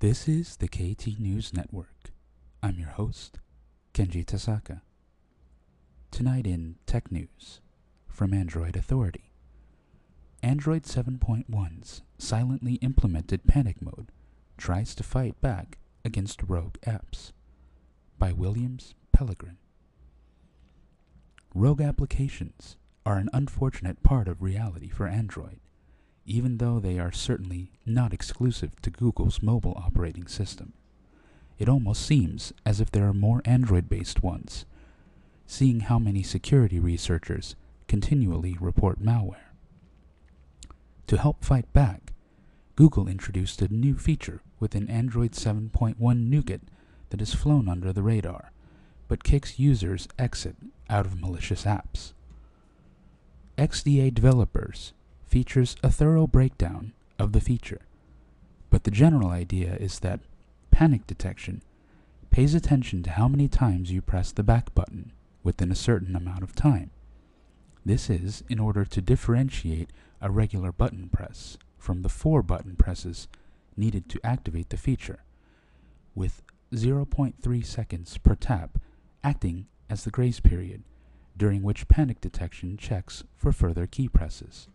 This is the KT News Network. I'm your host, Kenji Tasaka. Tonight in Tech News from Android Authority. Android 7.1's silently implemented panic mode tries to fight back against rogue apps. By Williams Pelegrin. Rogue applications are an unfortunate part of reality for Android, even though they are certainly not exclusive to Google's mobile operating system. It almost seems as if there are more Android based ones, seeing how many security researchers continually report malware. To help fight back, Google introduced a new feature within Android 7.1 Nougat that has flown under the radar, but kicks users exit out of malicious apps. XDA Developers features a thorough breakdown of the feature, but the general idea is that panic detection pays attention to how many times you press the back button within a certain amount of time. This is in order to differentiate a regular button press from the four button presses needed to activate the feature, with 0.3 seconds per tap acting as the grace period during which panic detection checks for further key presses.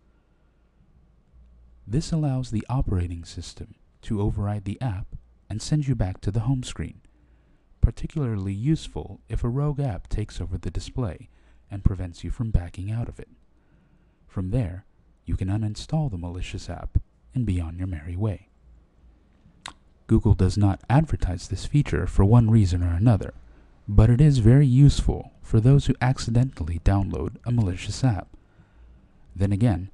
This allows the operating system to override the app and send you back to the home screen, particularly useful if a rogue app takes over the display and prevents you from backing out of it. From there, you can uninstall the malicious app and be on your merry way. Google does not advertise this feature for one reason or another, but it is very useful for those who accidentally download a malicious app. Then again,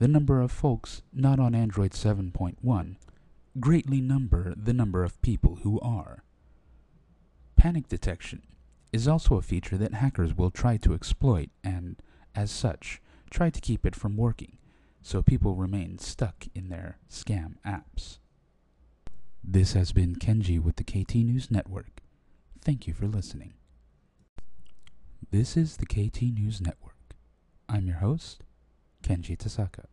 the number of folks not on Android 7.1 greatly number the number of people who are. Panic detection is also a feature that hackers will try to exploit and, as such, try to keep it from working, so people remain stuck in their scam apps. This has been Kenji with the KT News Network. Thank you for listening. This is the KT News Network. I'm your host, Kenji Tasaka.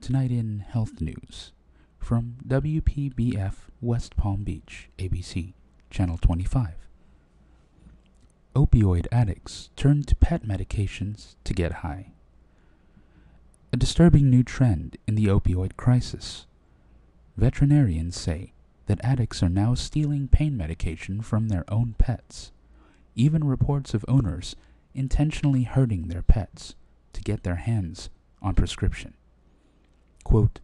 Tonight in Health News from WPBF West Palm Beach, ABC, Channel 25. Opioid addicts turn to pet medications to get high. A disturbing new trend in the opioid crisis. Veterinarians say that addicts are now stealing pain medication from their own pets. Even reports of owners intentionally hurting their pets to get their hands on prescription. Quote,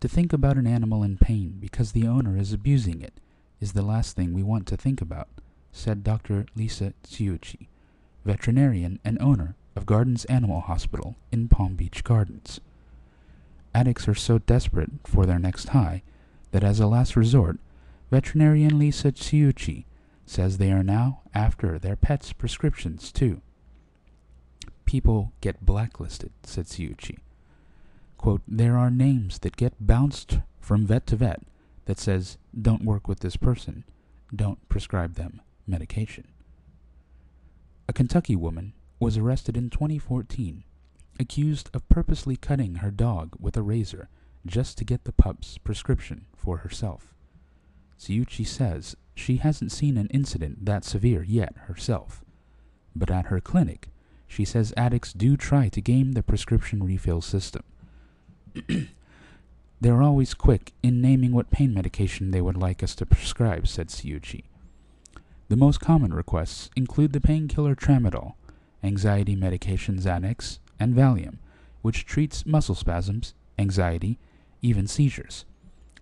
to think about an animal in pain because the owner is abusing it is the last thing we want to think about, said Dr. Lisa Tsiuchi, veterinarian and owner of Gardens Animal Hospital in Palm Beach Gardens. Addicts are so desperate for their next high that as a last resort, veterinarian Lisa Tsiuchi says they are now after their pets' prescriptions too. People get blacklisted, said Tsiuchi. Quote, there are names that get bounced from vet to vet that says, don't work with this person, don't prescribe them medication. A Kentucky woman was arrested in 2014, accused of purposely cutting her dog with a razor just to get the pup's prescription for herself. Tsiuchi says she hasn't seen an incident that severe yet herself, but at her clinic, she says addicts do try to game the prescription refill system. They're always quick in naming what pain medication they would like us to prescribe, said Tsiuchi. The most common requests include the painkiller tramadol, anxiety medication Xanax, and Valium, which treats muscle spasms, anxiety, even seizures.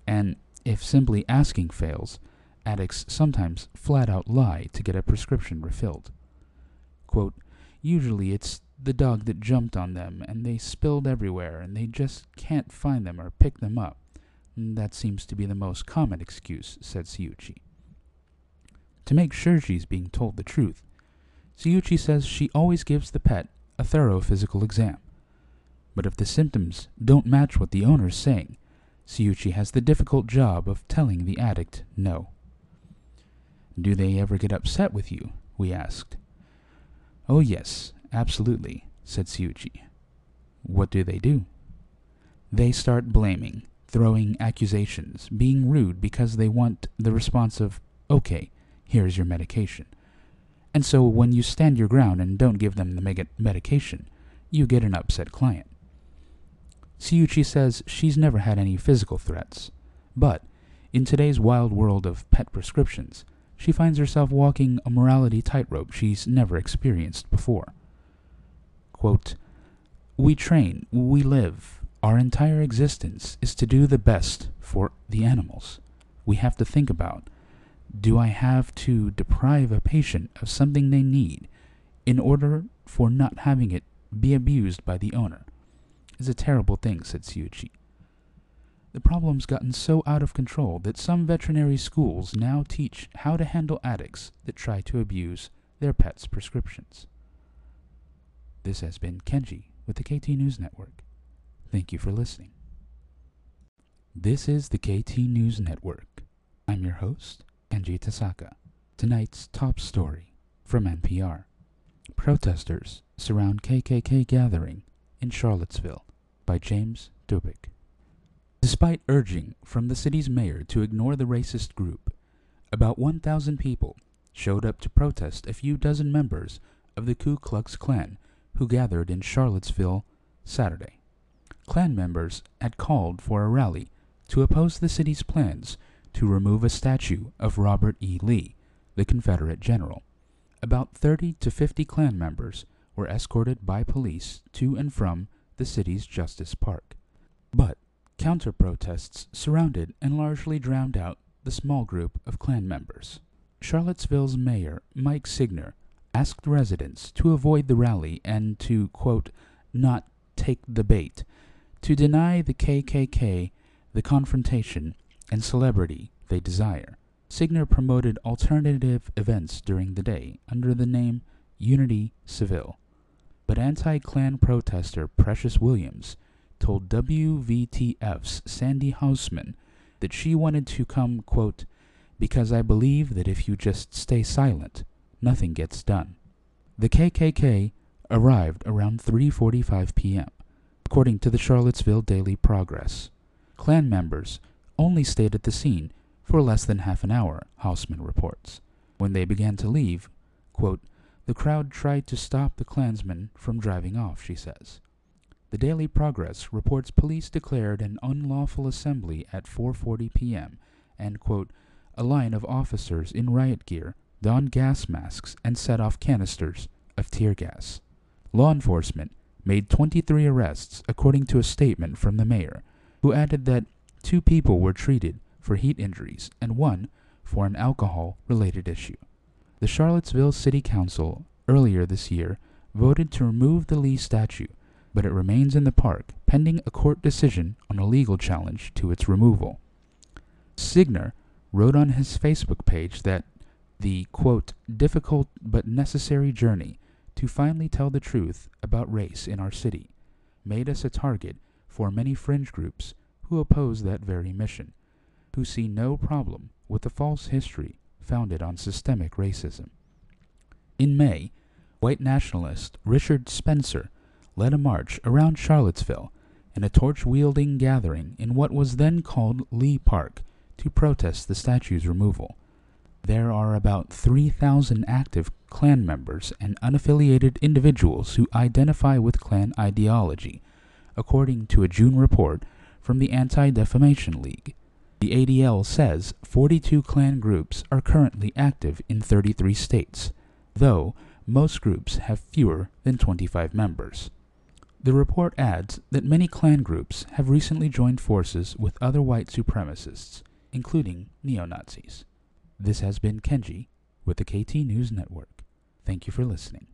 And if simply asking fails, addicts sometimes flat out lie to get a prescription refilled. Quote, Usually it's the dog that jumped on them and they spilled everywhere and they just can't find them or pick them up. Mm, that seems to be the most common excuse, said Tsiuchi. To make sure she's being told the truth, Tsiuchi says she always gives the pet a thorough physical exam. But if the symptoms don't match what the owner's saying, Tsiuchi has the difficult job of telling the addict no. Do they ever get upset with you? we asked. Oh, yes, absolutely, said Tsiuchi. What do they do? They start blaming, throwing accusations, being rude because they want the response of, okay, here's your medication. And so when you stand your ground and don't give them the medication, you get an upset client. Tsiuchi says she's never had any physical threats, but in today's wild world of pet prescriptions, she finds herself walking a morality tightrope she's never experienced before. Quote, we train, we live, our entire existence is to do the best for the animals. We have to think about do I have to deprive a patient of something they need in order for not having it be abused by the owner? It's a terrible thing, said Tsiuchi. The problem's gotten so out of control that some veterinary schools now teach how to handle addicts that try to abuse their pets' prescriptions. This has been Kenji with the KT News Network. Thank you for listening. This is the KT News Network. I'm your host, Kenji Tasaka. Tonight's top story from NPR. Protesters surround KKK gathering in Charlottesville by James Doubek. Despite urging from the city's mayor to ignore the racist group, about 1,000 people showed up to protest a few dozen members of the Ku Klux Klan who gathered in Charlottesville Saturday. Klan members had called for a rally to oppose the city's plans to remove a statue of Robert E. Lee, the Confederate general. About 30 to 50 Klan members were escorted by police to and from the city's Justice Park. But counter protests surrounded and largely drowned out the small group of Klan members. Charlottesville's mayor, Mike Signer, asked residents to avoid the rally and to, quote, not take the bait to deny the KKK the confrontation and celebrity they desire. Signer promoted alternative events during the day under the name Unity Cville. But anti Klan protester Precious Williams told WVTF's Sandy Hausman that she wanted to come, quote, because I believe that if you just stay silent, nothing gets done. The KKK arrived around 3:45 p.m according to the Charlottesville Daily Progress. Klan members only stayed at the scene for less than half an hour, Hausman reports. When they began to leave, quote, the crowd tried to stop the Klansmen from driving off, she says. The Daily Progress reports police declared an unlawful assembly at 4:40 p.m. and quote, a line of officers in riot gear donned gas masks and set off canisters of tear gas. Law enforcement made 23 arrests, according to a statement from the mayor, who added that two people were treated for heat injuries and one for an alcohol related issue. The Charlottesville City Council earlier this year voted to remove the Lee statue, but it remains in the park pending a court decision on a legal challenge to its removal. Signer wrote on his Facebook page that the quote difficult but necessary journey to finally tell the truth about race in our city made us a target for many fringe groups who oppose that very mission, who see no problem with the false history founded on systemic racism. In May, white nationalist Richard Spencer led a march around Charlottesville in a torch wielding gathering in what was then called Lee Park to protest the statue's removal. There are about 3,000 active Klan members and unaffiliated individuals who identify with Klan ideology, according to a June report from the Anti Defamation League. The ADL says 42 Klan groups are currently active in 33 states, though most groups have fewer than 25 members. The report adds that many Klan groups have recently joined forces with other white supremacists, including neo Nazis. This has been Kenji with the KT News Network. Thank you for listening.